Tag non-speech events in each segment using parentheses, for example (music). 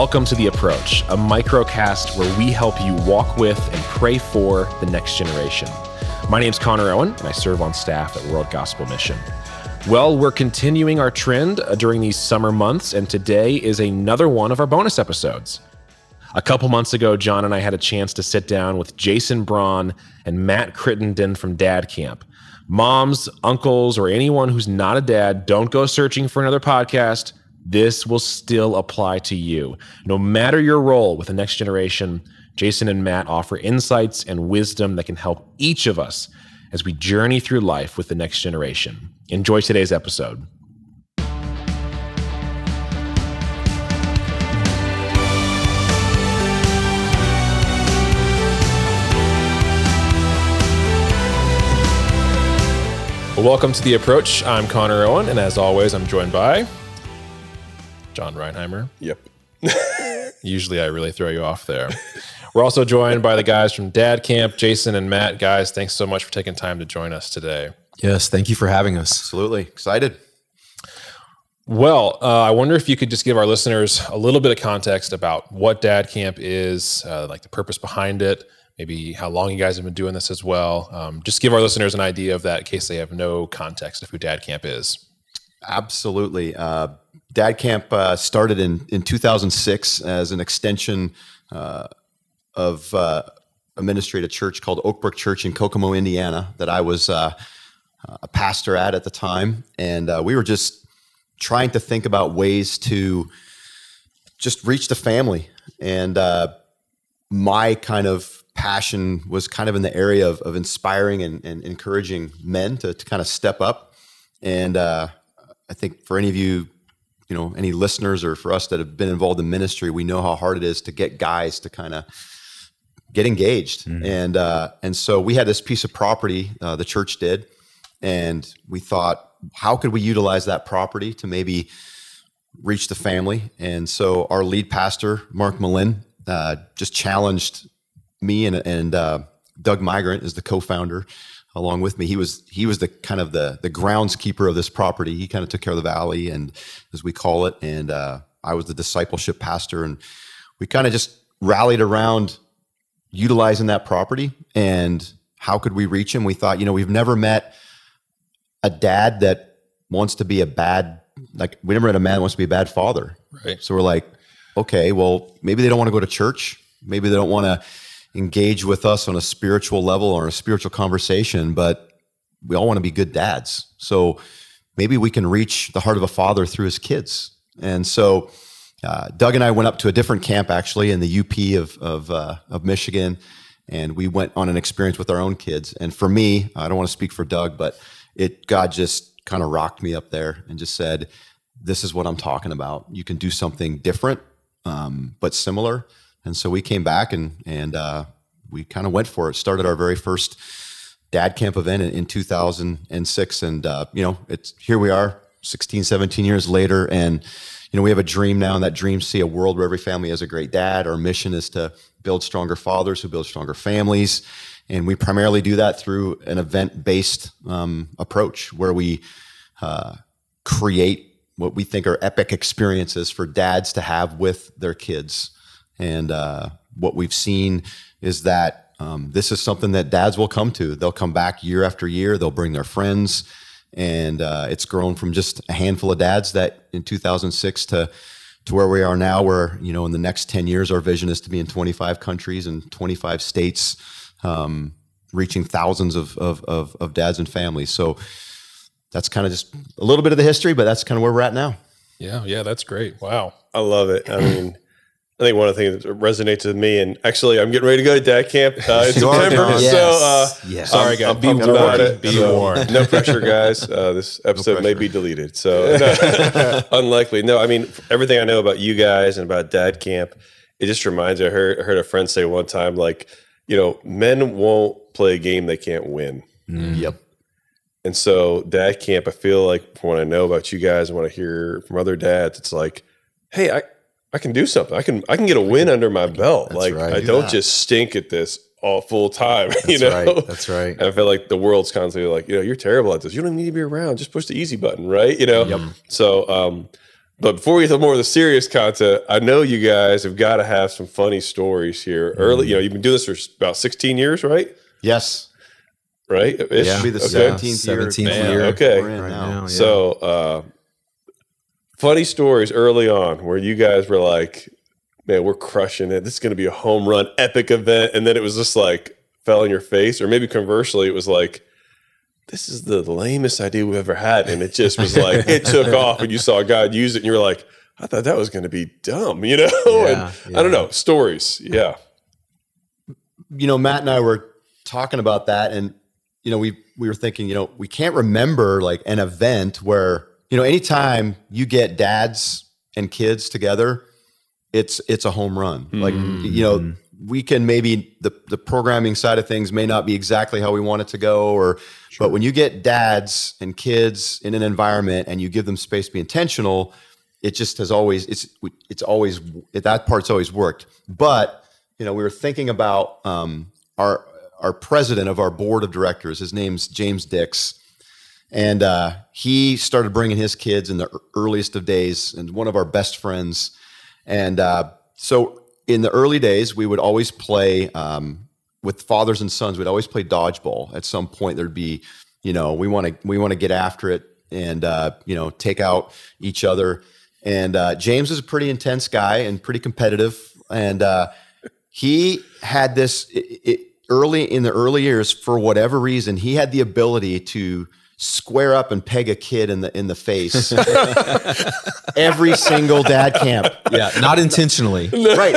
Welcome to The Approach, a microcast where we help you walk with and pray for the next generation. My name is Connor Owen, and I serve on staff at World Gospel Mission. Well, we're continuing our trend uh, during these summer months, and today is another one of our bonus episodes. A couple months ago, John and I had a chance to sit down with Jason Braun and Matt Crittendon from Dad Camp. Moms, uncles, or anyone who's not a dad, don't go searching for another podcast. This will still apply to you. No matter your role with the next generation, Jason and Matt offer insights and wisdom that can help each of us as we journey through life with the next generation. Enjoy today's episode. Welcome to The Approach. I'm Connor Owen, and as always, I'm joined by John Reinheimer. Yep. (laughs) Usually I really throw you off there. We're also joined by the guys from Dad Camp, Jason and Matt. Guys, thanks so much for taking time to join us today. Yes, thank you for having us. Absolutely. Excited. Well, uh, I wonder if you could just give our listeners a little bit of context about what Dad Camp is, uh, like the purpose behind it, maybe how long you guys have been doing this as well. Um, just give our listeners an idea of that in case they have no context of who Dad Camp is. Absolutely. Uh, Dad Camp uh, started in, in 2006 as an extension uh, of uh, a ministry at a church called Oakbrook Church in Kokomo, Indiana, that I was uh, a pastor at at the time. And uh, we were just trying to think about ways to just reach the family. And my kind of passion was kind of in the area of, of inspiring and, and encouraging men to, to kind of step up. And I think for any of you you know any listeners or for us that have been involved in ministry we know how hard it is to get guys to kind of get engaged mm-hmm. and uh, and so we had this piece of property uh, the church did and we thought how could we utilize that property to maybe reach the family and so our lead pastor mark Malin uh, just challenged me and, and uh, doug migrant is the co-founder along with me. He was he was the kind of the the groundskeeper of this property. He kind of took care of the valley, and as we call it, and uh, I was the discipleship pastor, and we kind of just rallied around utilizing that property and how could we reach him. We thought, you know, we've never met a dad that wants to be a bad like we never met a man that wants to be a bad father. Right. So we're like, okay, well, maybe they don't want to go to church. Maybe they don't want to engage with us on a spiritual level or a spiritual conversation, but we all want to be good dads. So maybe we can reach the heart of a father through his kids. And so uh, Doug and I went up to a different camp actually in the UP of of, uh, of Michigan, and we went on an experience with our own kids. And for me, I don't want to speak for Doug, but it God just kind of rocked me up there and just said, "This is what I'm talking about. You can do something different, um, but similar." And so we came back and and uh, we kind of went for it. Started our very first dad camp event in, in 2006, and uh, you know, it's here we are, 16, 17 years later, and you know, we have a dream now, and that dream see a world where every family has a great dad. Our mission is to build stronger fathers who build stronger families, and we primarily do that through an event-based um, approach where we uh, create what we think are epic experiences for dads to have with their kids. And uh, what we've seen is that um, this is something that dads will come to. They'll come back year after year. They'll bring their friends, and uh, it's grown from just a handful of dads that in 2006 to to where we are now. Where you know in the next 10 years, our vision is to be in 25 countries and 25 states, um, reaching thousands of, of, of of dads and families. So that's kind of just a little bit of the history, but that's kind of where we're at now. Yeah, yeah, that's great. Wow, I love it. I mean. I think one of the things that resonates with me, and actually, I'm getting ready to go to dad camp uh, in (laughs) September. Yes. So, uh, yes. sorry, guys, I'm be warned. About it. Be warned. No pressure, guys. Uh, this episode no may be deleted, so no, (laughs) (laughs) unlikely. No, I mean everything I know about you guys and about dad camp. It just reminds me. I heard I heard a friend say one time, like, you know, men won't play a game they can't win. Mm. Yep. And so, dad camp. I feel like from what I know about you guys and what I hear from other dads, it's like, hey, I I can do something. I can I can get a win under my belt. That's like right. I Do don't that. just stink at this all full time. (laughs) That's you know, right. That's right. And I feel like the world's constantly like, you know, you're terrible at this. You don't need to be around. Just push the easy button, right? You know. Yep. So, um, but before we get to more of the serious content, I know you guys have got to have some funny stories here. Early, you know, you've been doing this for about 16 years, right? Yes. Right? Ish? It'll be the Okay. 17th, year. 17th Man, year. Okay. Right now. now, yeah. So, uh, funny stories early on where you guys were like, man, we're crushing it. This is going to be a home run, epic event. And then it was just like fell in your face. Or maybe conversely, it was like, this is the lamest idea we've ever had. And it just was like, it took (laughs) off and you saw God use it and you were like, I thought that was going to be dumb, you know? Yeah, and I don't know, stories. Yeah. you know, Matt and I were talking about that, and you know, we we were thinking, you know, we can't remember like an event where you know, anytime you get dads and kids together, it's it's a home run. Like you know, we can maybe the the programming side of things may not be exactly how we want it to go, or but when you get dads and kids in an environment and you give them space to be intentional, it just has always it's it's always that part's always worked. But you know, we were thinking about um, our our president of our board of directors. His name's James Dix, and uh, he started bringing his kids in the earliest of days, and one of our best friends. And uh, so, in the early days, we would always play um, with fathers and sons. We'd always play dodgeball. At some point, there'd be, you know, we want to we want to get after it and uh, you know take out each other. And uh, James is a pretty intense guy and pretty competitive, and uh, he had this it, it, early in the early years for whatever reason he had the ability to square up and peg a kid in the in the face (laughs) every single dad camp. Yeah, not intentionally. right.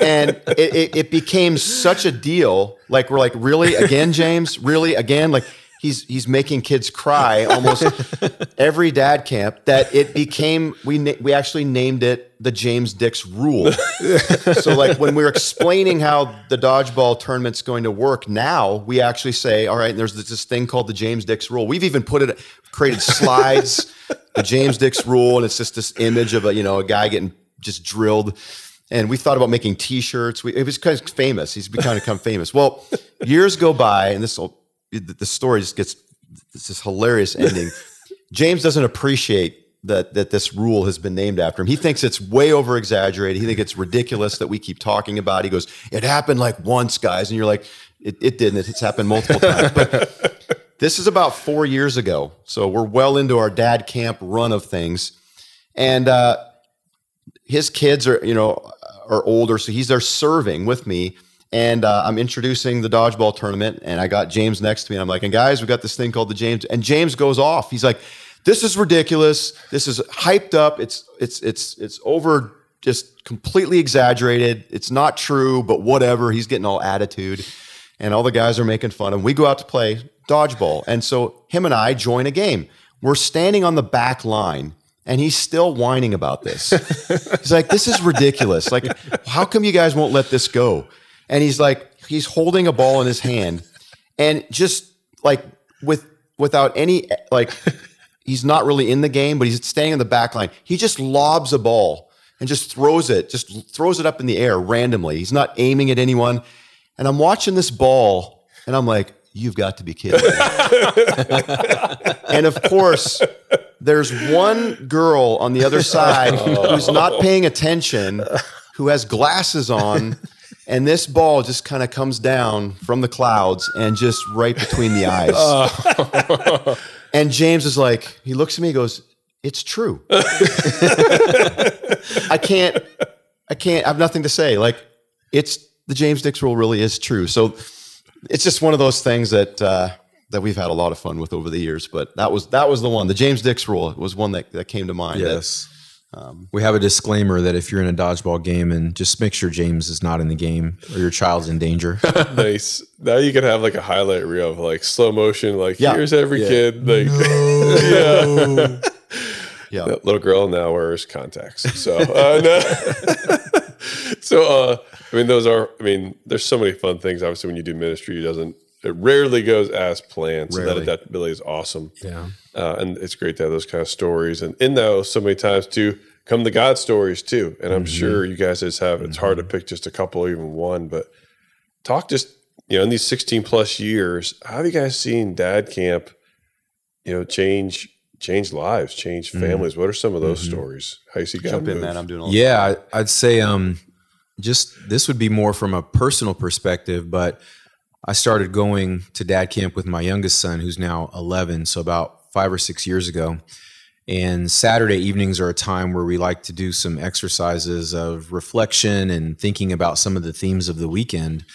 And it, it, it became such a deal. Like we're like really? Again james? Really? Again? Like he's he's making kids cry almost (laughs) every dad camp that it became we na- we actually named it the james dix rule. (laughs) So like when we're explaining how the dodgeball tournament's going to work now we actually say all right there's this, thing called the james dix rule. We've even put it created slides the james dix rule and it's just this image of a you know a guy getting just drilled. And we thought about making t-shirts. We, it was kind of famous. He's become become famous. Well years go by and this will the the story just gets this hilarious (laughs) ending james doesn't appreciate that that this rule has been named after him. He thinks it's way over exaggerated. He thinks it's ridiculous that we keep talking about. it. He goes, "It happened like once, guys," and you're like, "It, it didn't. It's happened multiple times." But (laughs) this is about four years ago, so we're well into our dad camp run of things, and uh, his kids are you know are older, so he's there serving with me. And uh, I'm introducing the dodgeball tournament, and I got James next to me. And I'm like, "And guys, we got this thing called the James." And James goes off. He's like, "This is ridiculous. This is hyped up. It's it's it's it's over, just completely exaggerated. It's not true, but whatever." He's getting all attitude, and all the guys are making fun of him. We go out to play dodgeball, and so him and I join a game. We're standing on the back line and he's still whining about this. (laughs) he's like, "This is ridiculous. Like, how come you guys won't let this go?" And he's like, he's holding a ball in his hand, and just like with without any like, he's not really in the game, but he's standing in the back line. He just lobs a ball and just throws it, just throws it up in the air randomly. He's not aiming at anyone. And I'm watching this ball, and I'm like, "You've got to be kidding!" me." (laughs) and of course, there's one girl on the other side (laughs) oh. who's not paying attention, who has glasses on, and this ball just kind of comes down from the clouds and just right between the (laughs) eyes. (laughs) and James is like, he looks at me, he goes, "It's true." (laughs) I can't, I can't. I have nothing to say. Like, it's the James Dix rule really is true. So it's just one of those things that. Uh, that we've had a lot of fun with over the years, but that was that was the one. The James Dix rule was one that, that came to mind. that- Yes. we have a disclaimer that if you're in a dodgeball game and just make sure James is not in the game or your child's in danger. (laughs) nice. Now you can have like a highlight reel of like slow motion, like Yeah. here's every kid. Like, (laughs) yeah. yeah. That little girl now wears contacts. So, uh, no. (laughs) so, uh, I mean, those are, I mean, there's so many fun things. Obviously, when you do ministry, it doesn't, it rarely goes as planned. So that adaptability is awesome. yeah. Uh, and it's great to have those kind of stories. And in those, so many times too, come the God stories too. And I'm sure you guys just have, it's hard to pick just a couple or even one, but talk just, you know, in these 16 plus years, how have you guys seen dad camp, you know, change, change lives, changed Mm-hmm. families. What are some of those stories? How you see God Jump in, man. I'm doing all Yeah, I- I'd say um, just this would be more from a personal perspective, but I started going to dad camp with my youngest son, who's now 11, so about five or six years ago. And Saturday evenings are a time where we like to do some exercises of reflection and thinking about some of the themes of the weekend.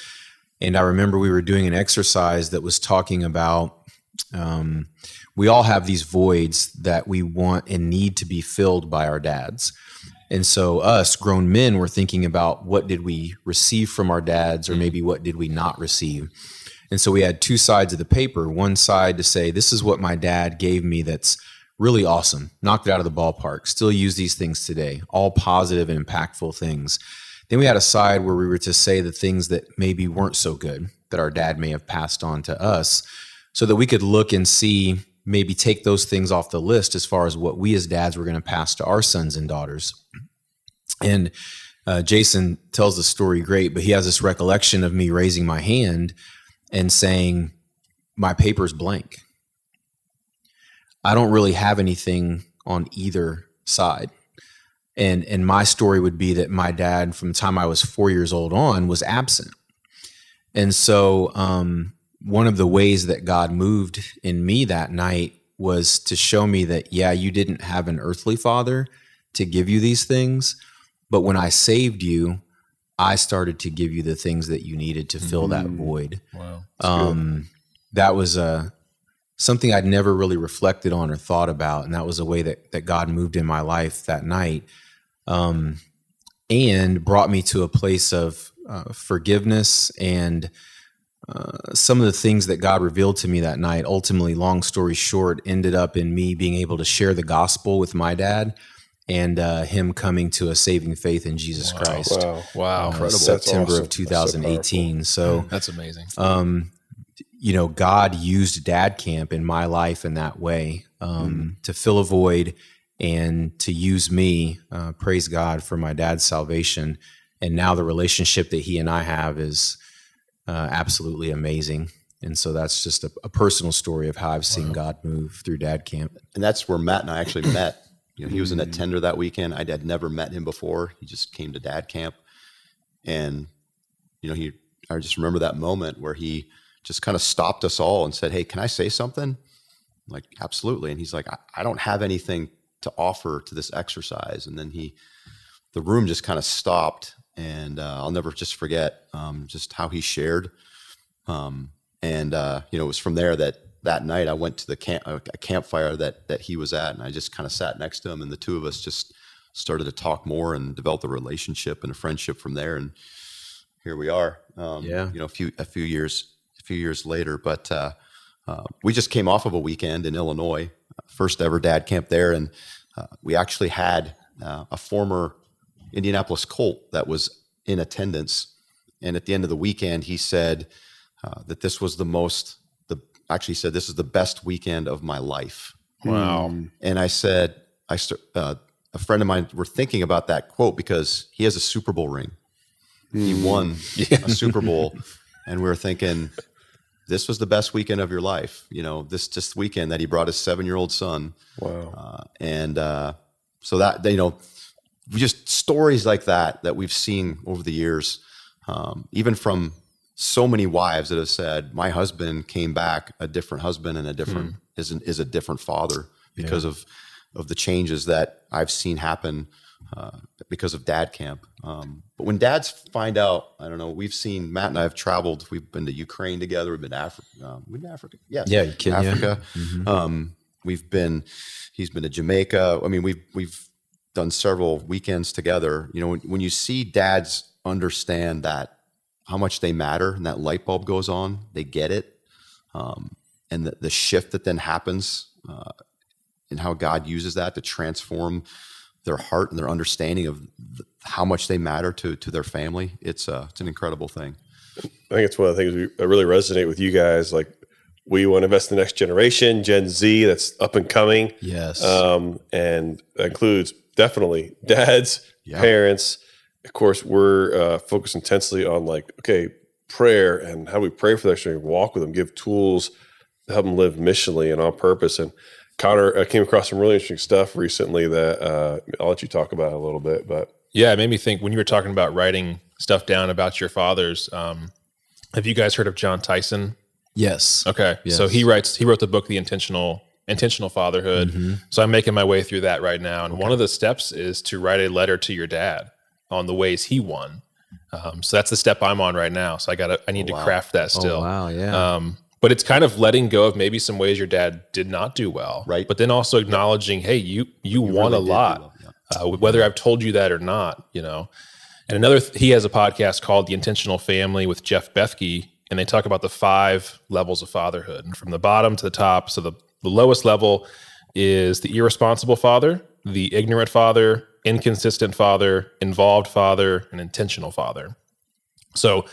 And I remember we were doing an exercise that was talking about um, we all have these voids that we want and need to be filled by our dads. And so, us grown men were thinking about what did we receive from our dads, or mm. maybe what did we not receive. And so, we had two sides of the paper. One side to say, This is what my dad gave me that's really awesome, knocked it out of the ballpark, still use these things today, all positive and impactful things. Then we had a side where we were to say the things that maybe weren't so good that our dad may have passed on to us so that we could look and see maybe take those things off the list as far as what we as dads were going to pass to our sons and daughters. And uh, Jason tells the story great, but he has this recollection of me raising my hand and saying, My paper's blank. I don't really have anything on either side. And, and my story would be that my dad, from the time I was four years old on, was absent. And so, um, one of the ways that God moved in me that night was to show me that, yeah, you didn't have an earthly father to give you these things. But when I saved you, I started to give you the things that you needed to fill that void. Wow. Um, that was uh, something I'd never really reflected on or thought about. And that was a way that, that God moved in my life that night um, and brought me to a place of uh, forgiveness and uh, some of the things that God revealed to me that night, ultimately, long story short, ended up in me being able to share the gospel with my dad and uh, him coming to a saving faith in Jesus Christ. Wow. Wow. uh, That's September awesome. of That's so 2018. so That's amazing. um, you know, God used dad camp in my life in that way um, to fill a void and to use me. Uh, praise God for my dad's salvation. And now the relationship that he and I have is uh, absolutely amazing. And so that's just a, a personal story of how I've seen God move through dad camp. and that's where Matt and I actually (coughs) met. You know, he was in a tender that weekend. I had never met him before. He just came to dad camp, and you know, he. I just remember that moment where he just kind of stopped us all and said, "Hey, can I say something?" I'm like, absolutely. And he's like, I, "I don't have anything to offer to this exercise." And then he, the room just kind of stopped, and uh, I'll never just forget um, just how he shared. Um, and uh, you know, it was from there that that night I went to the camp, a campfire that that he was at, and I just kind of sat next to him, and the two of us just started to talk more and develop a relationship and a friendship from there. And here we are. Um, Yeah. you know, a few a few years a few years later, but uh, uh, we just came off of a weekend in Illinois, first ever dad camp there, and uh, we actually had uh, a former Indianapolis Colt that was in attendance. And at the end of the weekend, he said uh, that this was the most, the actually said this is the best weekend of my life. Wow. And I said, I st- uh, a friend of mine were thinking about that quote because he has a Super Bowl ring. He won (laughs) a Super Bowl, and we were thinking, this was the best weekend of your life. You know, this just weekend that he brought his seven year old son Wow. uh, and uh, so that you know just stories like that that we've seen over the years um, even from so many wives that have said my husband came back a different husband and a different is, an, is a different father because of of the changes that i've seen happen uh, because of dad camp. Um, but when dads find out i don't know we've seen matt and i have traveled we've been to ukraine together we've been to africa um, we've been to africa yes Yeah, africa. Um, we've been he's been to jamaica i mean we've we've done several weekends together you know when, when you see dads understand that how much they matter and that light bulb goes on they get it um, and the, the shift that then happens uh, and how god uses that to transform their heart and their understanding of th- how much they matter to to their family it's uh, it's an incredible thing I think it's one of the things we, that really resonate with you guys. Like, we want to invest in the next generation, Gen Z, that's up and coming. Yes. Um, and that includes definitely dads, parents. Of course, we're uh, focused intensely on like, okay, prayer and how we pray for their children, walk with them, give tools to help them live missionally and on purpose. And Connor uh, came across some really interesting stuff recently that uh, I'll let you talk about a little bit. But yeah, it made me think when you were talking about writing stuff down about your fathers. Um, have you guys heard of Jon Tyson? Yes. Okay. Yes. So he writes. He wrote the book, The Intentional Intentional Fatherhood. Mm-hmm. So I'm making my way through that right now, and one of the steps is to write a letter to your dad on the ways he won. Um, so that's the step I'm on right now. So I got I need to craft that still. Oh, wow. Yeah. Um, but it's kind of letting go of maybe some ways your dad did not do well, Right. But then also acknowledging, hey, you you, won really a lot, well, uh, whether I've told you that or not, you know. And another, th- he has a podcast called The Intentional Family with Jeff Bethke, and they talk about the five levels of fatherhood, and from the bottom to the top. So the the lowest level is the irresponsible father, the ignorant father, inconsistent father, involved father, and intentional father. So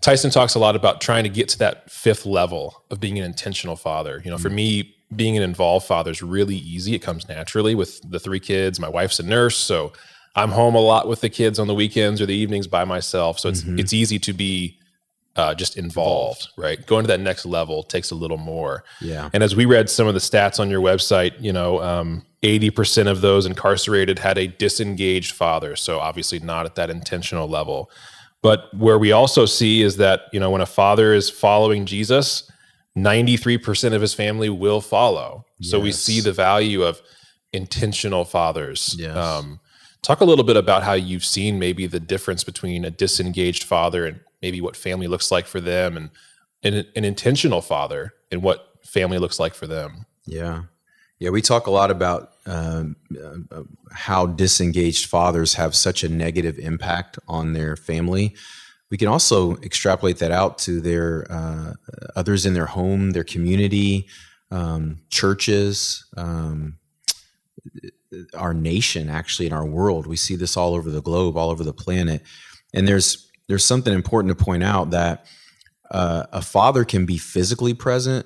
Tyson talks a lot about trying to get to that fifth level of being an intentional father. You know, for mm. me, being an involved father is really easy. It comes naturally with the three kids. My wife's a nurse, so I'm home a lot with the kids on the weekends or the evenings by myself. So it's mm-hmm. it's easy to be uh, just involved, right? Going to that next level takes a little more. Yeah. And as we read some of the stats on your website, you know, um, 80% of those incarcerated had a disengaged father. So obviously not at that intentional level. But where we also see is that, you know, when a father is following Jesus, 93% of his family will follow. So we see the value of intentional fathers. Yes. Um, talk a little bit about how you've seen maybe the difference between a disengaged father and maybe what family looks like for them and an, an intentional father and what family looks like for them. Yeah. Yeah, we talk a lot about um, uh, how disengaged fathers have such a negative impact on their family. We can also extrapolate that out to their uh, others in their home, their community, um, churches, um, our nation, actually, in our world. We see this all over the globe, all over the planet. And there's there's something important to point out that uh, a father can be physically present,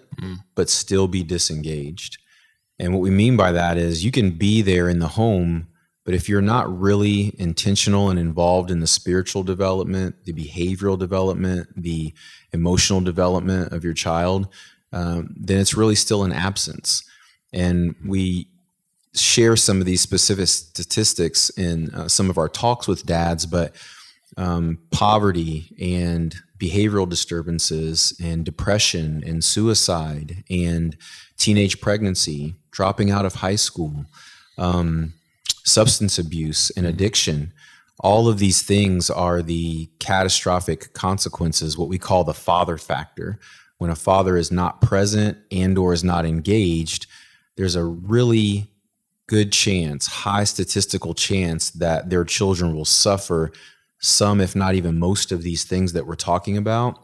but still be disengaged. And what we mean by that is you can be there in the home, but if you're not really intentional and involved in the spiritual development, the behavioral development, the emotional development of your child, um, then it's really still an absence. And we share some of these specific statistics in uh, some of our talks with dads, but um, poverty and behavioral disturbances and depression and suicide and teenage pregnancy, dropping out of high school, um, substance abuse and addiction. All of these things are the catastrophic consequences, what we call the father factor. When a father is not present and or is not engaged, there's a really good chance, high statistical chance that their children will suffer some, if not even most of these things that we're talking about.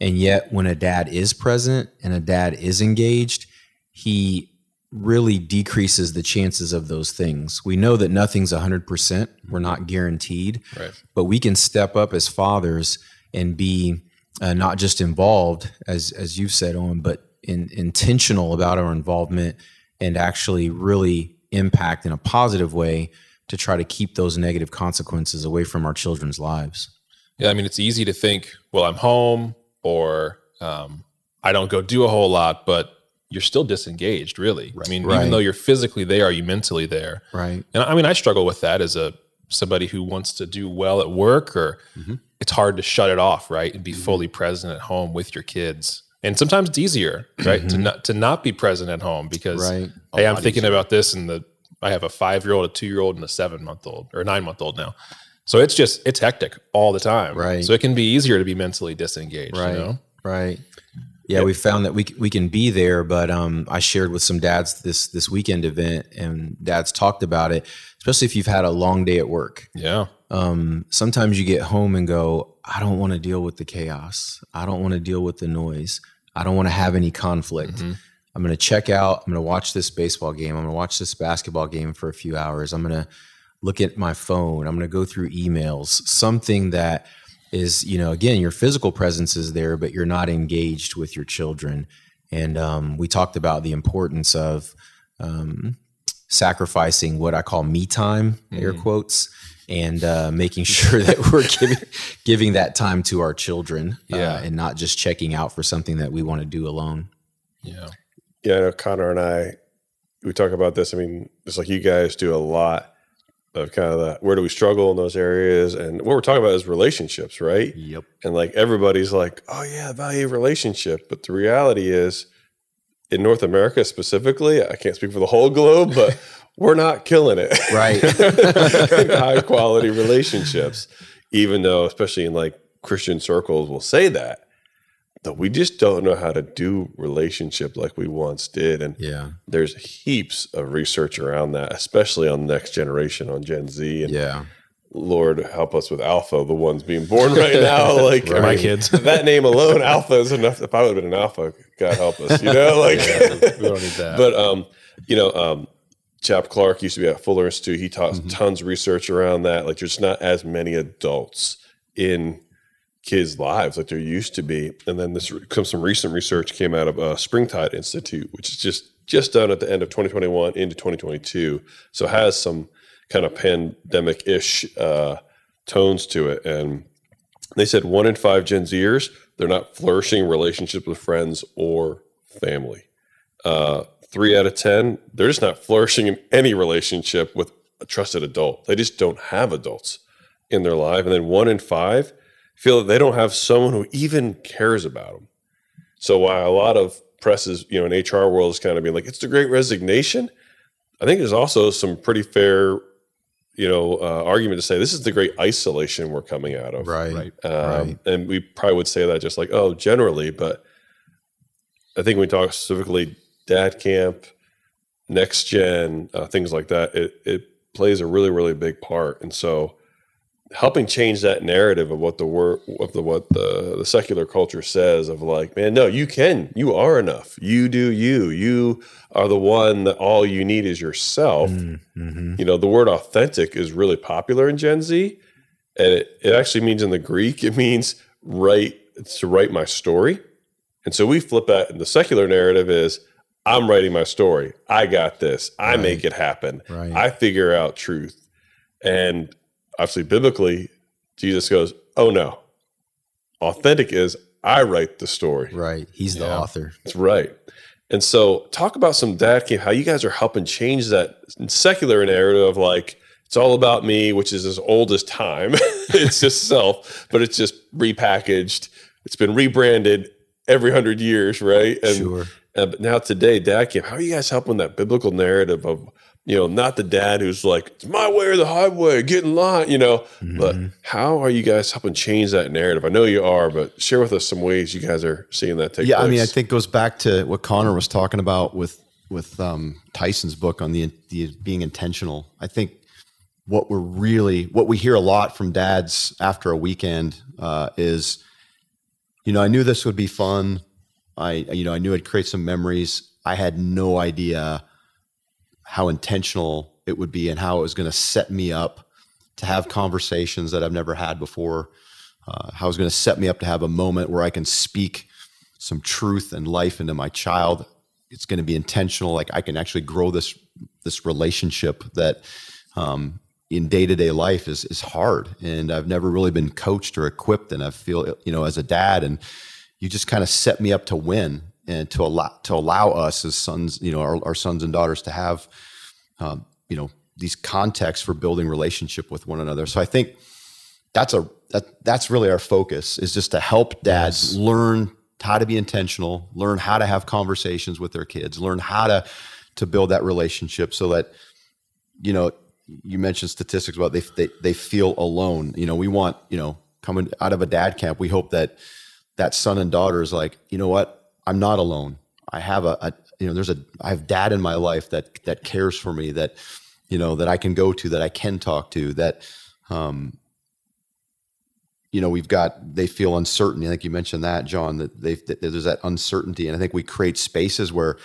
And yet, when a dad is present and a dad is engaged, he really decreases the chances of those things. We know that nothing's 100%, we're not guaranteed, Right. but we can step up as fathers and be uh, not just involved, as, as you've said, Owen, but in, intentional about our involvement and actually really impact in a positive way to try to keep those negative consequences away from our children's lives. Yeah, I mean, it's easy to think, well, I'm home or um, I don't go do a whole lot, but you're still disengaged, really. I mean, Right. even though you're physically there, are you mentally there? Right. And I mean, I struggle with that as a somebody who wants to do well at work, or mm-hmm. it's hard to shut it off, right, and be mm-hmm. fully present at home with your kids. And sometimes it's easier, right, to mm-hmm. not to not be present at home because Right. hey, I'm thinking about this, and the I have a five year old, a two year old, and a seven month old or nine month old now. So it's just it's hectic all the time, Right. So it can be easier to be mentally disengaged, Right. You know? Right. Yeah, we found that we we can be there, but um, I shared with some dads this this weekend event, and dads talked about it, especially if you've had a long day at work. Yeah, Um, sometimes you get home and go, I don't want to deal with the chaos. I don't want to deal with the noise. I don't want to have any conflict. I'm going to check out. I'm going to watch this baseball game. I'm going to watch this basketball game for a few hours. I'm going to look at my phone. I'm going to go through emails. Something that is, you know, again, your physical presence is there, but you're not engaged with your children. And um, we talked about the importance of um, sacrificing what I call me time, air quotes, and uh, making (laughs) sure that we're giving giving that time to our children, Yeah. uh, and not just checking out for something that we want to do alone. yeah, Yeah, I know Connor and I we talk about this. I mean, it's like you guys do a lot of kind of the where do we struggle in those areas, and what we're talking about is relationships, right? Yep. And like everybody's like, oh yeah, value of relationship, but the reality is, in North America specifically, I can't speak for the whole globe, but (laughs) we're not killing it, Right. (laughs) (laughs) high quality relationships, even though, especially in like Christian circles, will say that. That we just don't know how to do relationship like we once did, and yeah. there's heaps of research around that, especially on next generation, on Gen Z. And Yeah. Lord help us with Alpha, the ones being born right (laughs) now. Like I My mean, kids. (laughs) that name alone, Alpha is enough. If I would have been an Alpha, God help us, you know, (laughs) like. we don't need that. but um, you know, um, Chap Clark used to be at Fuller Institute. He taught Mm-hmm. tons of research around that. Like, there's not as many adults in kids' lives like there used to be. And then this comes some recent research came out of uh, Springtide Institute, which is just just done at the end of 2021 into 2022. So has some kind of pandemic ish uh, tones to it. And they said one in five Gen Zers they're not flourishing relationships with friends or family. Uh, three out of ten they're just not flourishing in any relationship with a trusted adult. They just don't have adults in their life. And then one in five feel that they don't have someone who even cares about them. So while a lot of presses, you know, in HR world is kind of being like, it's the great resignation. I think there's also some pretty fair, you know, uh, argument to say this is the great isolation we're coming out of. Right. Right. Um, Right. And we probably would say that just like, oh, generally, but I think when we talk specifically dad camp, next gen, uh, things like that, it, it plays a really, really big part. And so helping change that narrative of what the word of the what the, the secular culture says of like, man, no, you can, you are enough. You do you. You are the one that all you need is yourself. Mm-hmm. You know, the word authentic is really popular in Gen Z. And it, it actually means in the Greek, it means write it's to write my story. And so we flip that and the secular narrative is I'm writing my story. I got this. I Right. make it happen. Right. I figure out truth. And obviously biblically, Jesus goes, Oh no. Authentic is I write the story. Right. He's the Yeah. author. That's right. And so, talk about some dad camp, how you guys are helping change that secular narrative of like, it's all about me, which is as old as time. (laughs) it's just self, but it's just repackaged. It's been rebranded every hundred years, right? And, Sure. uh, but now today, dad camp, how are you guys helping that biblical narrative of, you know, not the dad who's like, it's my way or the highway, get in line, you know, but Mm-hmm. how are you guys helping change that narrative? I know you are, but share with us some ways you guys are seeing that take yeah, place. I mean, I think it goes back to what Connor was talking about with with um, Tyson's book on the, the being intentional. I think what we're really what we hear a lot from dads after a weekend uh, is, you know, I knew this would be fun. I you know I knew I'd create some memories. I had no idea how intentional it would be and how it was going to set me up to have conversations that I've never had before. Uh, how it was going to set me up to have a moment where I can speak some truth and life into my child. It's going to be intentional. Like I can actually grow this this relationship that um, in day to day life is is hard, and I've never really been coached or equipped. And I feel you know as a dad, and you just kind of set me up to win and to allow to allow us as sons, you know, our, our sons and daughters to have, um, you know, these contexts for building relationship with one another. So I think that's a that that's really our focus is just to help dads learn how to be intentional, learn how to have conversations with their kids, learn how to to build that relationship so that you know you mentioned statistics about they they they feel alone. You know, we want, you know, coming out of a dad camp, we hope that that son and daughter is like, you know what? I'm not alone. I have a, a you know, there's a I have dad in my life that that cares for me that you know that I can go to that I can talk to that um you know we've got they feel uncertain i think you mentioned that john that they that there's that uncertainty and i think we create spaces where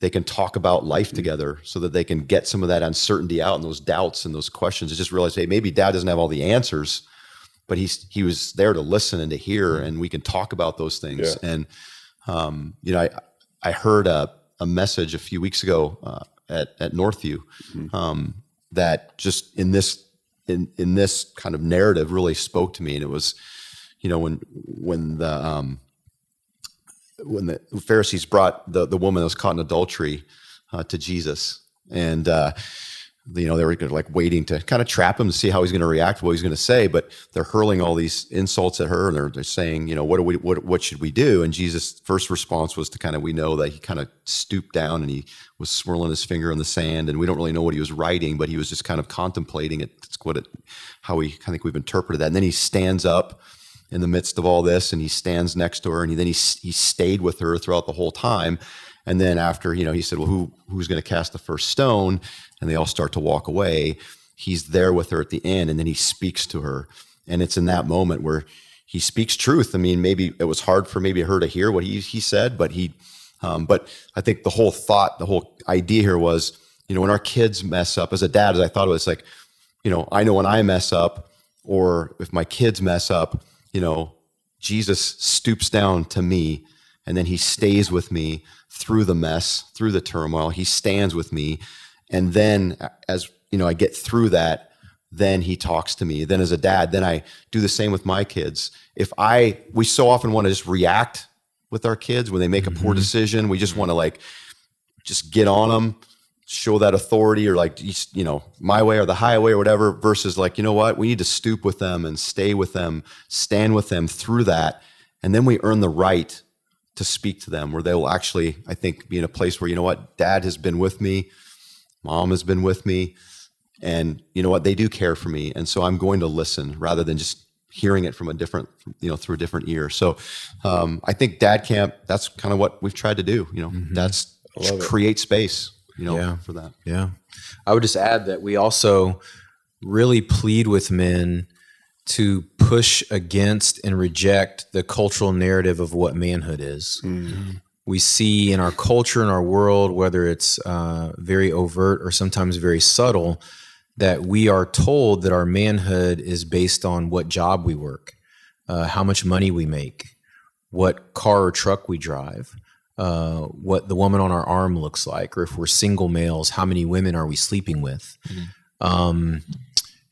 they can talk about life together so that they can get some of that uncertainty out and those doubts and those questions and just realize hey maybe dad doesn't have all the answers but he's he was there to listen and to hear and we can talk about those things Yeah. and um, you know i i heard a, a message a few weeks ago uh, at at northview um, that just in this in in this kind of narrative really spoke to me. And it was you know when when the um when the pharisees brought the the woman that was caught in adultery uh, to Jesus, and uh, you know they were like waiting to kind of trap him to see how he's going to react, what he's going to say. But they're hurling all these insults at her, and they're, they're saying, you know, what do we, what, what should we do? And Jesus' first response was to kind of, we know that he kind of stooped down and he was swirling his finger in the sand, and we don't really know what he was writing, but he was just kind of contemplating it. It's what it, how we, I think we've interpreted that. And then he stands up in the midst of all this, and he stands next to her, and he, then he he stayed with her throughout the whole time. And then after, you know, he said, well, who, who's going to cast the first stone? And they all start to walk away. He's there with her at the end, and then he speaks to her. And it's in that moment where he speaks truth. I mean, maybe it was hard for maybe her to hear what he, he said, but he, um, but I think the whole thought, the whole idea here was, you know, when our kids mess up as a dad, as I thought it was like, you know, I know when I mess up or if my kids mess up, you know, Jesus stoops down to me and then he stays with me through the mess, through the turmoil. He stands with me. And then as you know, I get through that, then he talks to me. Then as a dad, then I do the same with my kids. If I we so often want to just react with our kids when they make a poor mm-hmm. decision, we just want to like just get on them, show that authority or like you know, my way or the highway or whatever versus like, you know what? We need to stoop with them and stay with them, stand with them through that. And then we earn the right to speak to them where they will actually, I think, be in a place where, you know what, dad has been with me, mom has been with me, and you know what, they do care for me. And so I'm going to listen rather than just hearing it from a different, you know, through a different ear. So um, I think dad camp, that's kind of what we've tried to do, you know, mm-hmm. that's create space, you know, yeah. for that. Yeah. I would just add that we also really plead with men to push against and reject the cultural narrative of what manhood is. Mm-hmm. We see in our culture, in our world, whether it's uh, very overt or sometimes very subtle, that we are told that our manhood is based on what job we work, uh, how much money we make, what car or truck we drive. Uh, what the woman on our arm looks like, or if we're single males, how many women are we sleeping with? Mm-hmm. Um,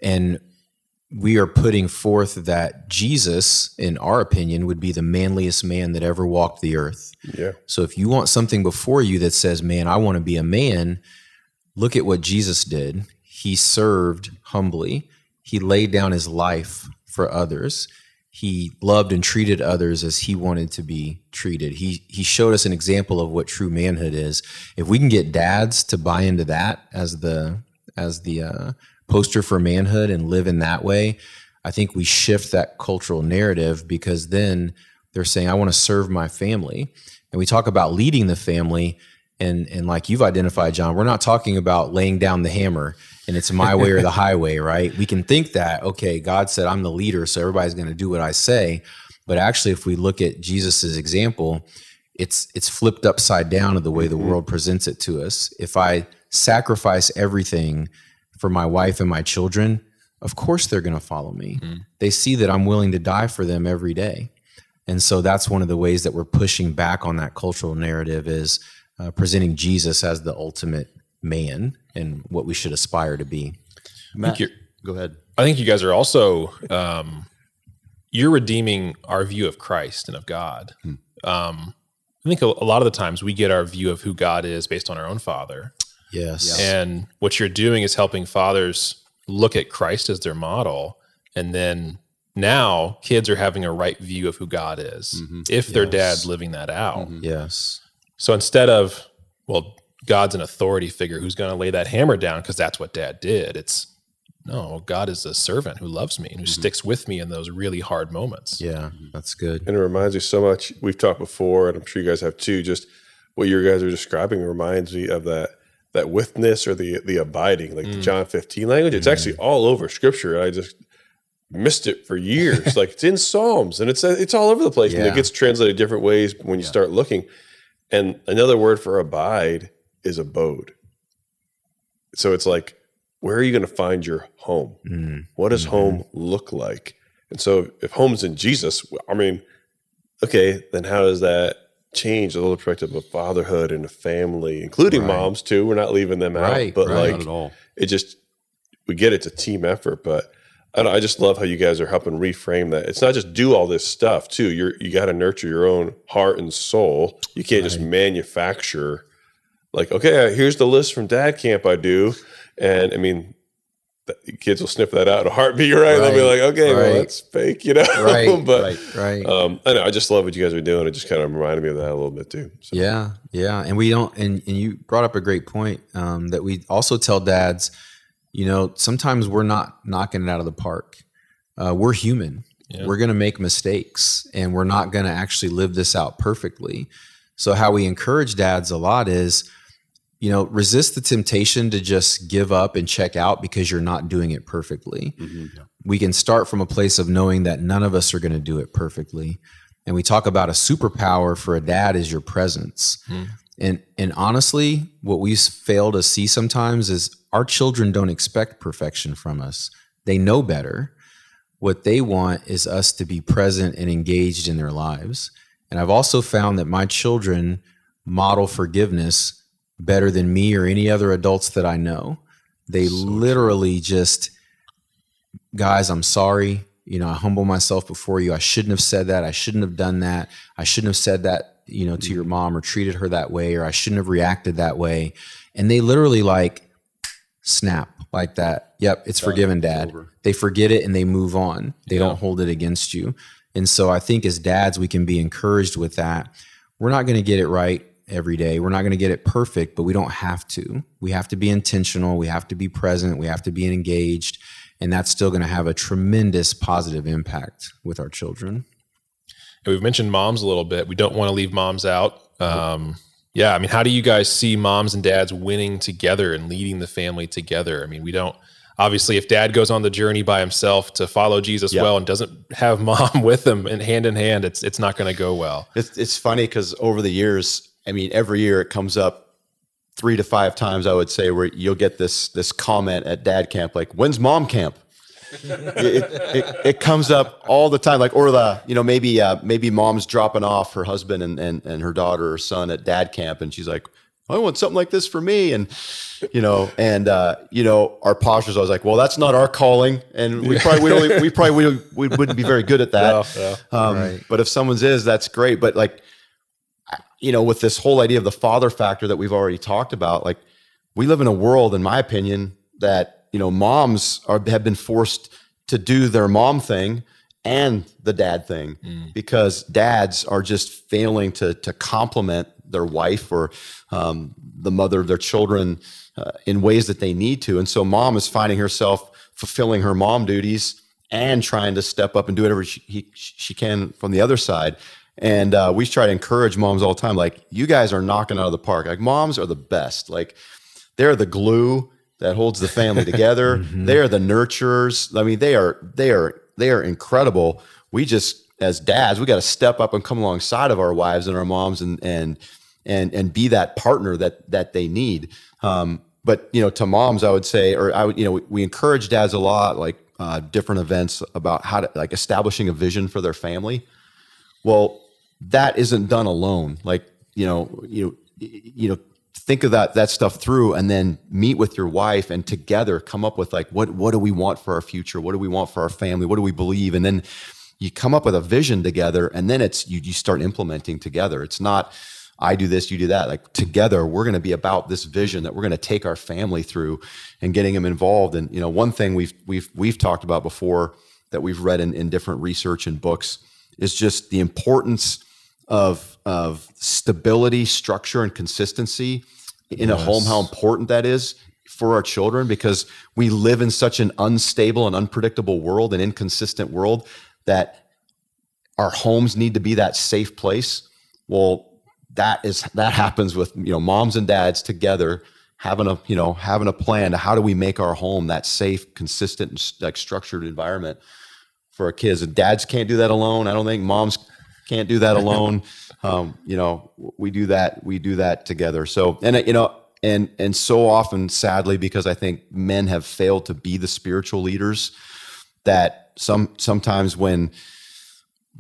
and we are putting forth that Jesus, in our opinion, would be the manliest man that ever walked the earth. Yeah. So if you want something before you that says, man, I want to be a man, look at what Jesus did. He served humbly, he laid down his life for others. He loved and treated others as he wanted to be treated. He he showed us an example of what true manhood is. If we can get dads to buy into that as the as the uh, poster for manhood and live in that way, I think we shift that cultural narrative because then they're saying, I want to serve my family. And we talk about leading the family. And, and like you've identified, John, we're not talking about laying down the hammer and it's my way or the (laughs) highway, right? We can think that, okay, God said I'm the leader, so everybody's going to do what I say. But actually, if we look at Jesus's example, it's it's flipped upside down of the way the mm-hmm. world presents it to us. If I sacrifice everything for my wife and my children, of course they're going to follow me. Mm. They see that I'm willing to die for them every day. And so that's one of the ways that we're pushing back on that cultural narrative is uh, presenting Jesus as the ultimate man and what we should aspire to be. Matt, go ahead. I think you guys are also um, you're redeeming our view of Christ and of God. Hmm. Um, I think a, a, lot of the times we get our view of who God is based on our own father, Yes. And what you're doing is helping fathers look at Christ as their model. And then now kids are having a right view of who God is mm-hmm. if yes. their dad's living that out. Mm-hmm. Yes. So instead of, well, God's an authority figure who's going to lay that hammer down because that's what dad did, it's no, God is a servant who loves me and who mm-hmm. sticks with me in those really hard moments. Yeah, that's good. And it reminds me so much. We've talked before, and I'm sure you guys have too. Just what you guys are describing reminds me of that that withness or the the abiding, like mm. the John 15 language. It's mm. actually all over scripture. I just missed it for years. (laughs) like it's in Psalms and it's it's all over the place. Yeah. And it gets translated different ways when you yeah. start looking. And another word for abide is abode. So it's like, where are you going to find your home? Mm. What does mm-hmm. home look like? And so if home's in Jesus, I mean, okay, then how does that change a little perspective of fatherhood and a family, including right. moms too. We're not leaving them out, right, but right. like it just we get it's a team effort. But I, I, just love how you guys are helping reframe that. It's not just do all this stuff too. You're you got to nurture your own heart and soul. You can't just manufacture like, okay, here's the list from dad camp I do. And I mean, kids will sniff that out in a heartbeat, right? (laughs) right. They'll be like, okay, right. well, that's fake, you know? Right. (laughs) but, right. right. Um, I know, I just love what you guys are doing. It just kind of reminded me of that a little bit too. So. Yeah. Yeah. And we don't, and, and you brought up a great point um, that we also tell dads, you know, sometimes we're not knocking it out of the park. Uh, we're human. Yeah. We're going to make mistakes and we're not going to actually live this out perfectly. So, how we encourage dads a lot is, you know, resist the temptation to just give up and check out because you're not doing it perfectly. Mm-hmm. Yeah. We can start from a place of knowing that none of us are going to do it perfectly. And we talk about a superpower for a dad is your presence. Mm. And and honestly, what we fail to see sometimes is our children don't expect perfection from us. They know better. What they want is us to be present and engaged in their lives. And I've also found that my children model forgiveness better than me or any other adults that I know. They so literally just, guys, I'm sorry. You know, I humble myself before you. I shouldn't have said that. I shouldn't have done that. I shouldn't have said that, you know, to your mm-hmm. mom or treated her that way, or I shouldn't have reacted that way. And they literally like snap like that. Yep, it's forgiven, dad. They forget it and they move on. They yeah. don't hold it against you. And so I think as dads, we can be encouraged with that. We're not going to get it right every day. We're not going to get it perfect, but we don't have to. We have to be intentional. We have to be present. We have to be engaged. And that's still going to have a tremendous positive impact with our children. And we've mentioned moms a little bit. We don't want to leave moms out. Um, yeah. I mean, how do you guys see moms and dads winning together and leading the family together? I mean, we don't obviously if dad goes on the journey by himself to follow Jesus yep. well and doesn't have mom (laughs) with him and hand in hand, it's it's not going to go well. It's it's funny because over the years, I mean, every year it comes up three to five times, I would say, where you'll get this this comment at dad camp like, "When's mom camp?" (laughs) it, it, it, comes up all the time, like or the you know maybe uh, maybe mom's dropping off her husband and, and and her daughter or son at dad camp, and she's like, I want something like this for me. And, you know, and, uh, you know, our postures, I was like, well, that's not our calling. And we (laughs) probably, we, only, we probably, we, we wouldn't be very good at that. Yeah, yeah. Um, right. But if someone's is, that's great. But like, you know, with this whole idea of the father factor that we've already talked about, like we live in a world, in my opinion, that, you know, moms are, have been forced to do their mom thing and the dad thing mm. because dads are just failing to, to complement their wife or um, the mother of their children uh, in ways that they need to. And so mom is finding herself fulfilling her mom duties and trying to step up and do whatever she, he, she can from the other side. And uh, we try to encourage moms all the time, like you guys are knocking out of the park. Like moms are the best. Like they're the glue that holds the family (laughs) together. mm-hmm. They are the nurturers. I mean, they are they are they are incredible. We just as dads, we got to step up and come alongside of our wives and our moms and and and and be that partner that that they need. Um, but you know, to moms, I would say, or I would, you know, we, we encourage dads a lot, like uh, different events about how to like establishing a vision for their family. Well, that isn't done alone. Like you know, you know, you know, think of that that stuff through, and then meet with your wife, and together come up with like what what do we want for our future? What do we want for our family? What do we believe? And then you come up with a vision together, and then it's you you start implementing together. It's not I do this, you do that. Like together, we're going to be about this vision that we're going to take our family through and getting them involved. And you know, one thing we've we've we've talked about before that we've read in, in different research and books is just the importance of of stability, structure, and consistency in yes. a home. How important that is for our children because we live in such an unstable and unpredictable world, an inconsistent world that our homes need to be that safe place. Well, that is that happens with you know moms and dads together having a you know having a plan to how do we make our home that safe consistent and like structured environment for our kids and dads can't do that alone i don't think moms can't do that alone (laughs) um, you know we do that we do that together so and you know and and so often sadly because i think men have failed to be the spiritual leaders that some sometimes when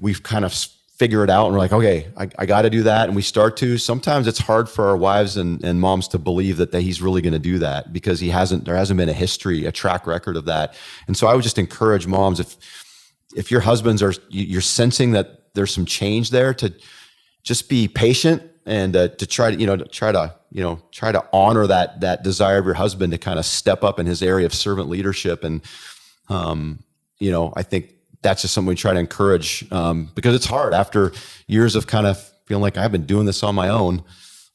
we've kind of figure it out and we're like, okay, I, I got to do that. And we start to, sometimes it's hard for our wives and, and moms to believe that, that he's really going to do that because he hasn't, there hasn't been a history, a track record of that. And so I would just encourage moms, if, if your husbands are, you're sensing that there's some change there to just be patient and uh, to try to, you know, to try to you know try to honor that that desire of your husband to kind of step up in his area of servant leadership and um, you know i think that's just something we try to encourage um, because it's hard after years of kind of feeling like i've been doing this on my own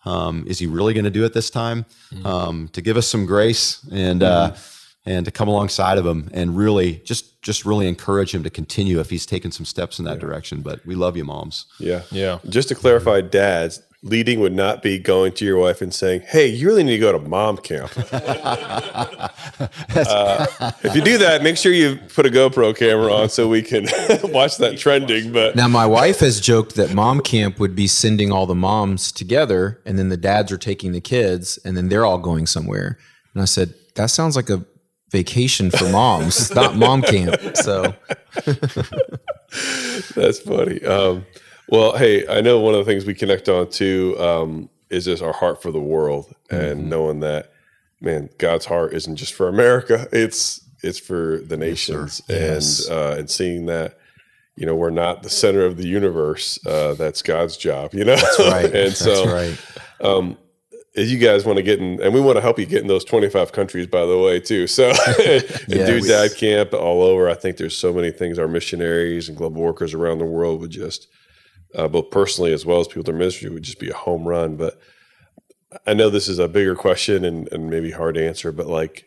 um, is he really going to do it this time mm-hmm. Um, to give us some grace and uh, mm-hmm. uh, and to come alongside of him and really just just really encourage him to continue if he's taken some steps in that yeah. direction but we love you moms yeah yeah just to clarify dads leading would not be going to your wife and saying, "Hey, you really need to go to mom camp." (laughs) uh, if you do that, make sure you put a GoPro camera on so we can (laughs) watch that trending. But now, my wife has joked that mom camp would be sending all the moms together, and then the dads are taking the kids, and then they're all going somewhere. And I said, "That sounds like a." Vacation for moms, (laughs) not mom camp. So (laughs) that's funny. Um, well, hey, I know one of the things we connect on too um, is just our heart for the world and mm-hmm. knowing that, man, God's heart isn't just for America; (laughs) it's it's for the nations, yes, and uh, and seeing that, you know, we're not the center of the universe. Uh, that's God's job, you know. That's right. and so, right. Um, you guys want to get in, and we want to help you get in those 25 countries, by the way, too. So, and yes. do dad camp all over. I think there's so many things our missionaries and global workers around the world would just uh, both personally as well as people in their ministry, would just be a home run. But I know this is a bigger question and, and maybe hard to answer, but like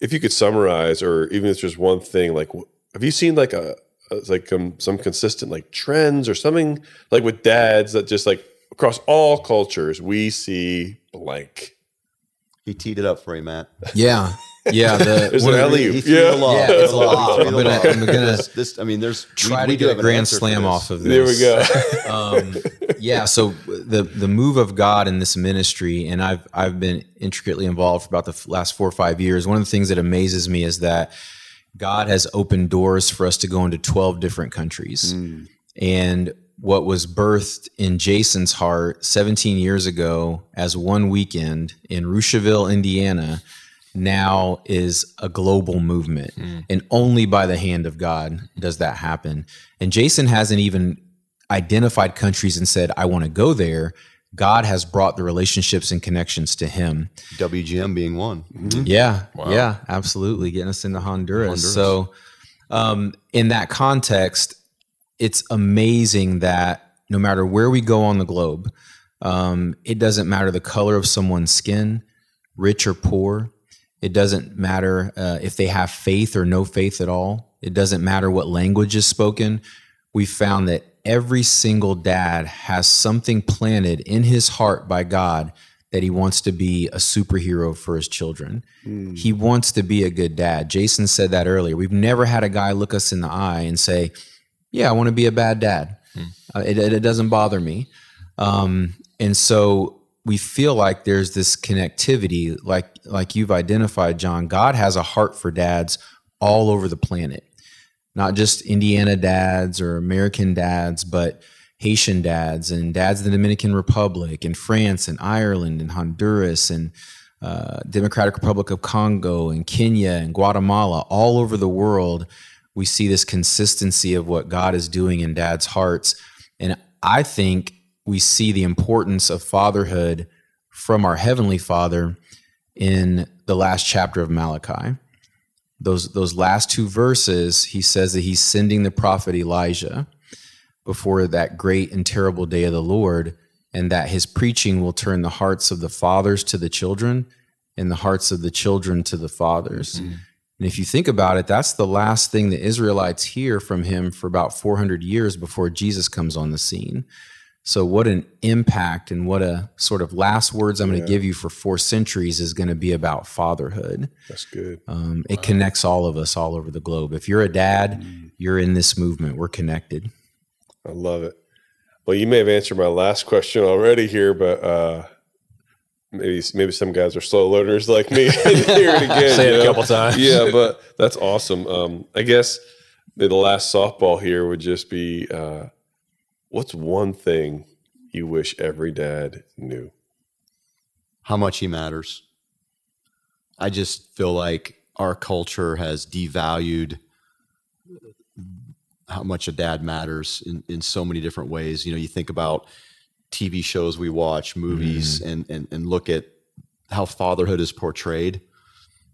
if you could summarize, or even if there's just one thing, like have you seen like a, like um, some consistent like trends or something like with dads that just like across all cultures we see blank. He teed it up for you, Matt. Yeah. Yeah, the, there's an alley Yeah, yeah it's a lot. I'm gonna, I'm gonna this, I mean, there's try we, we to get a grand slam off of this. There we go. (laughs) um, yeah, so the the move of God in this ministry, and I've I've been intricately involved for about the last four or five years. One of the things that amazes me is that God has opened doors for us to go into twelve different countries, mm. and what was birthed in Jason's heart 17 years ago as one weekend in Rushville, Indiana now is a global movement. Mm. And only by the hand of God does that happen. And Jason hasn't even identified countries and said, I want to go there. God has brought the relationships and connections to him. WGM being one. Mm-hmm. Yeah. Wow. Yeah, absolutely. Getting us into Honduras. Honduras. So, um, in that context, it's amazing that no matter where we go on the globe, um, it doesn't matter the color of someone's skin, rich or poor, it doesn't matter uh, if they have faith or no faith at all. It doesn't matter what language is spoken. We found that every single dad has something planted in his heart by God that he wants to be a superhero for his children. Mm. He wants to be a good dad. Jason said that earlier. We've never had a guy look us in the eye and say, Yeah, I want to be a bad dad. Mm. Uh, it, it, doesn't bother me. Um, and so we feel like there's this connectivity like like you've identified John God has a heart for dads all over the planet not just Indiana dads or American dads but Haitian dads and dads in the Dominican Republic and France and Ireland and Honduras and uh, Democratic Republic of Congo and Kenya and Guatemala all over the world we see this consistency of what God is doing in dads hearts and I think we see the importance of fatherhood from our heavenly father in the last chapter of Malachi. Those those last two verses, he says that he's sending the prophet Elijah before that great and terrible day of the Lord, and that his preaching will turn the hearts of the fathers to the children and the hearts of the children to the fathers. Mm-hmm. And if you think about it, that's the last thing the Israelites hear from him for about 400 years before Jesus comes on the scene. So, what an impact and what a sort of last words I'm going to give you for four centuries is going to be about fatherhood. That's good. Um, it connects all of us all over the globe. If you're a dad, mm. you're in this movement. We're connected. I love it. Well, you may have answered my last question already here, but uh, maybe maybe some guys are slow learners like me. (laughs) Hear it again. Say it know? a couple times. (laughs) yeah, but that's awesome. Um, I guess the last softball here would just be. Uh, What's one thing you wish every dad knew? How much he matters. I just feel like our culture has devalued how much a dad matters in, in so many different ways. You know, you think about TV shows we watch, movies, mm-hmm. and, and and look at how fatherhood is portrayed.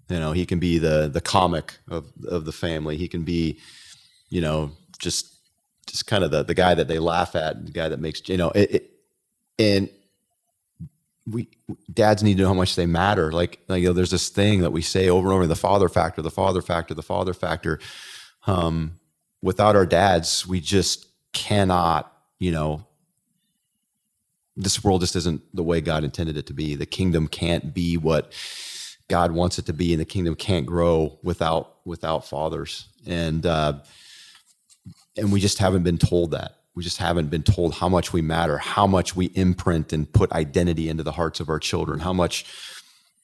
You know, he can be the the comic of of the family. He can be, you know, just just kind of the the guy that they laugh at, the guy that makes you know it, it and we dads need to know how much they matter. Like, like you know, there's this thing that we say over and over: the father factor, the father factor, the father factor. Um, without our dads, we just cannot, you know, this world just isn't the way God intended it to be. The kingdom can't be what God wants it to be, and the kingdom can't grow without without fathers. And uh, and we just haven't been told that we just haven't been told how much we matter, how much we imprint and put identity into the hearts of our children, how much,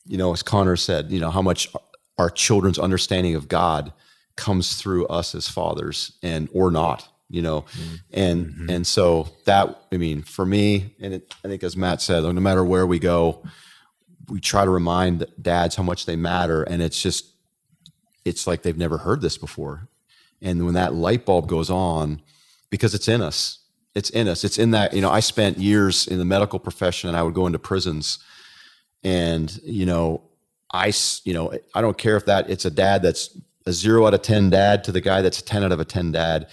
you know, as Connor said, you know, how much our children's understanding of God comes through us as fathers and or not, you know, mm-hmm. and mm-hmm. and so that I mean, for me, and it, I think as Matt said, no matter where we go, we try to remind dads how much they matter, and it's just it's like they've never heard this before, and when that light bulb goes on because it's in us. It's in us. It's in that, you know, I spent years in the medical profession and I would go into prisons and, you know, I, you know, I don't care if that it's a dad that's a zero out of 10 dad to the guy that's a 10 out of a 10 dad,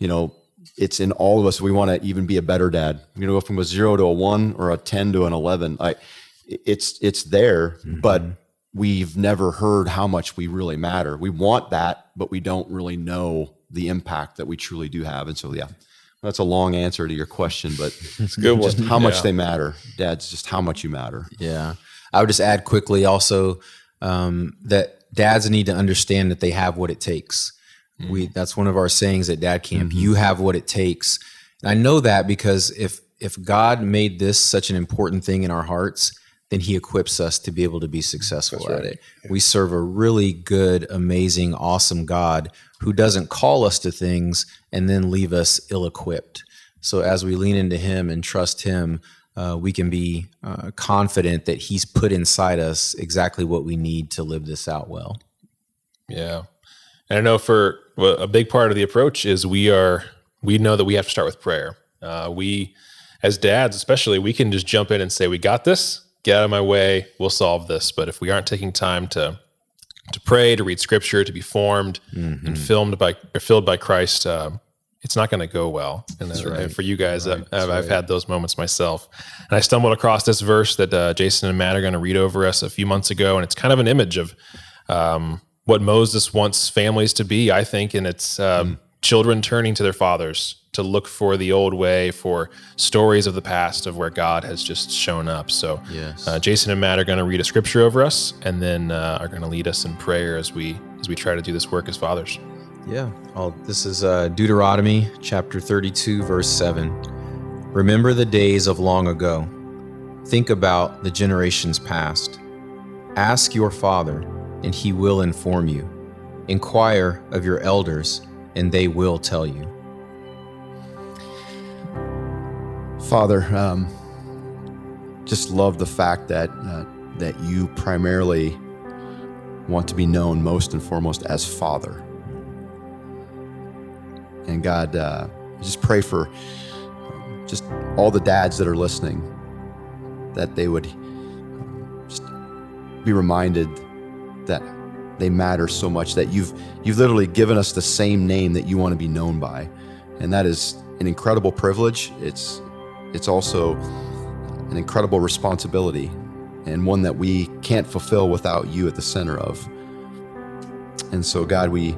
you know, it's in all of us. We want to even be a better dad. You know, go from a zero to a one or a 10 to an 11. I, it's, it's there, mm-hmm. but we've never heard how much we really matter. We want that, but we don't really know the impact that we truly do have. And so, yeah, that's a long answer to your question, but (laughs) it's good one. Just how much yeah. they matter, dads. Just how much you matter. Yeah, I would just add quickly also um, that dads need to understand that they have what it takes. Mm-hmm. We that's one of our sayings at Dad Camp. Mm-hmm. You have what it takes, and I know that because if if God made this such an important thing in our hearts, then he equips us to be able to be successful at it. Yeah. We serve a really good, amazing, awesome God who doesn't call us to things and then leave us ill equipped. So as we lean into him and trust him, uh, we can be uh, confident that he's put inside us exactly what we need to live this out well. Yeah. And I know for well, a big part of the approach is we are, we know that we have to start with prayer. Uh, we, as dads, especially, we can just jump in and say, we got this get out of my way, we'll solve this. But if we aren't taking time to to pray, to read scripture, to be formed mm-hmm. and filmed by or filled by Christ, uh, it's not going to go well. And, uh, right. and, for you guys, right. I've, I've right. had those moments myself. And I stumbled across this verse that uh, Jason and Matt are going to read over us a few months ago, and it's kind of an image of um, what Moses wants families to be, I think, and it's um, mm. children turning to their fathers to look for the old way, for stories of the past of where God has just shown up. So, yes. uh, Jason and Matt are going to read a scripture over us, and then uh, are going to lead us in prayer as we as we try to do this work as fathers. Yeah, I'll, this is uh, Deuteronomy chapter thirty-two, verse seven. Remember the days of long ago. Think about the generations past. Ask your father, and he will inform you. Inquire of your elders, and they will tell you. Father, um, just love the fact that uh, that you primarily want to be known most and foremost as Father. And God, uh, just pray for um, just all the dads that are listening, that they would um, just be reminded that they matter so much that you've you've literally given us the same name that you want to be known by, and that is an incredible privilege. It's it's also an incredible responsibility and one that we can't fulfill without you at the center of. And so, God, we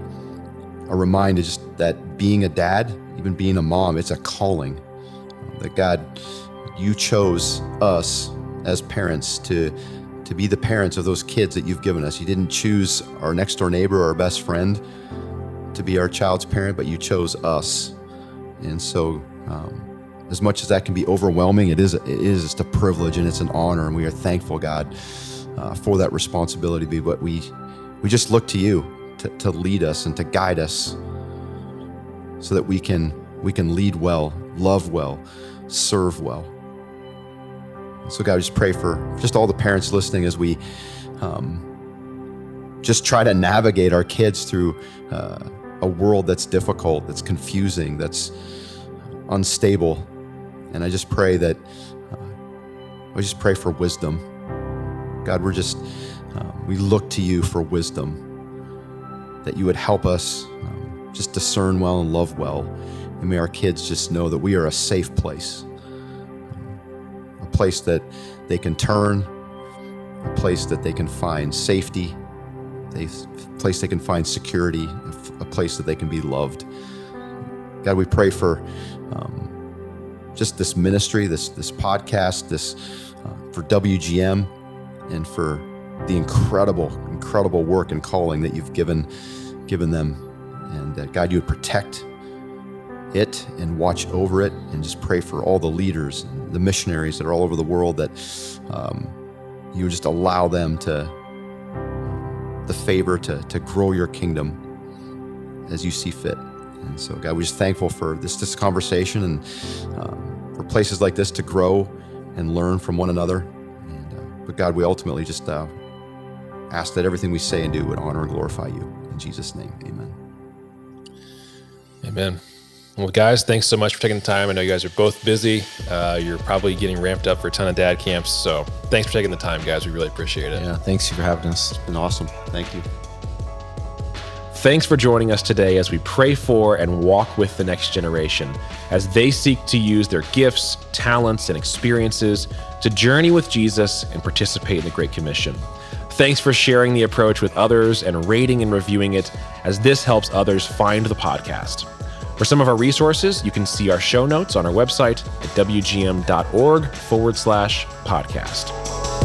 are reminded just that being a dad, even being a mom, it's a calling. That God, you chose us as parents to to be the parents of those kids that you've given us. You didn't choose our next door neighbor or our best friend to be our child's parent, but you chose us. And so, um, as much as that can be overwhelming, it is it is just a privilege and it's an honor, and we are thankful, God, uh, for that responsibility. But we we just look to you to, to lead us and to guide us, so that we can we can lead well, love well, serve well. So God, I just pray for just all the parents listening as we um, just try to navigate our kids through uh, a world that's difficult, that's confusing, that's unstable And I just pray that, uh, I just pray for wisdom. God, we're just, um, we look to you for wisdom, that you would help us um, just discern well and love well. And may our kids just know that we are a safe place, place that they can turn, a place that they can find safety, a place they can find security, a place that they can be loved. God, we pray for um, just this ministry, this this podcast, this uh, for WGM, and for the incredible, incredible work and calling that you've given given them, and that God, you would protect it and watch over it, and just pray for all the leaders, the missionaries that are all over the world, that um, you would just allow them to the favor to to grow your kingdom as you see fit. And so, God, we're just thankful for this this conversation and um, for places like this to grow and learn from one another. And, uh, but God, we ultimately just uh, ask that everything we say and do would honor and glorify you. In Jesus' name, Amen. Amen. Well, guys, thanks so much for taking the time. I know you guys are both busy. Uh, you're probably getting ramped up for a ton of dad camps. So thanks for taking the time, guys. We really appreciate it. Yeah, thanks for having us. It's been awesome. Thank you. Thanks for joining us today as we pray for and walk with the next generation as they seek to use their gifts, talents, and experiences to journey with Jesus and participate in the Great Commission. Thanks for sharing the approach with others and rating and reviewing it, as this helps others find the podcast. For some of our resources, you can see our show notes on our website at wgm.org forward slash podcast.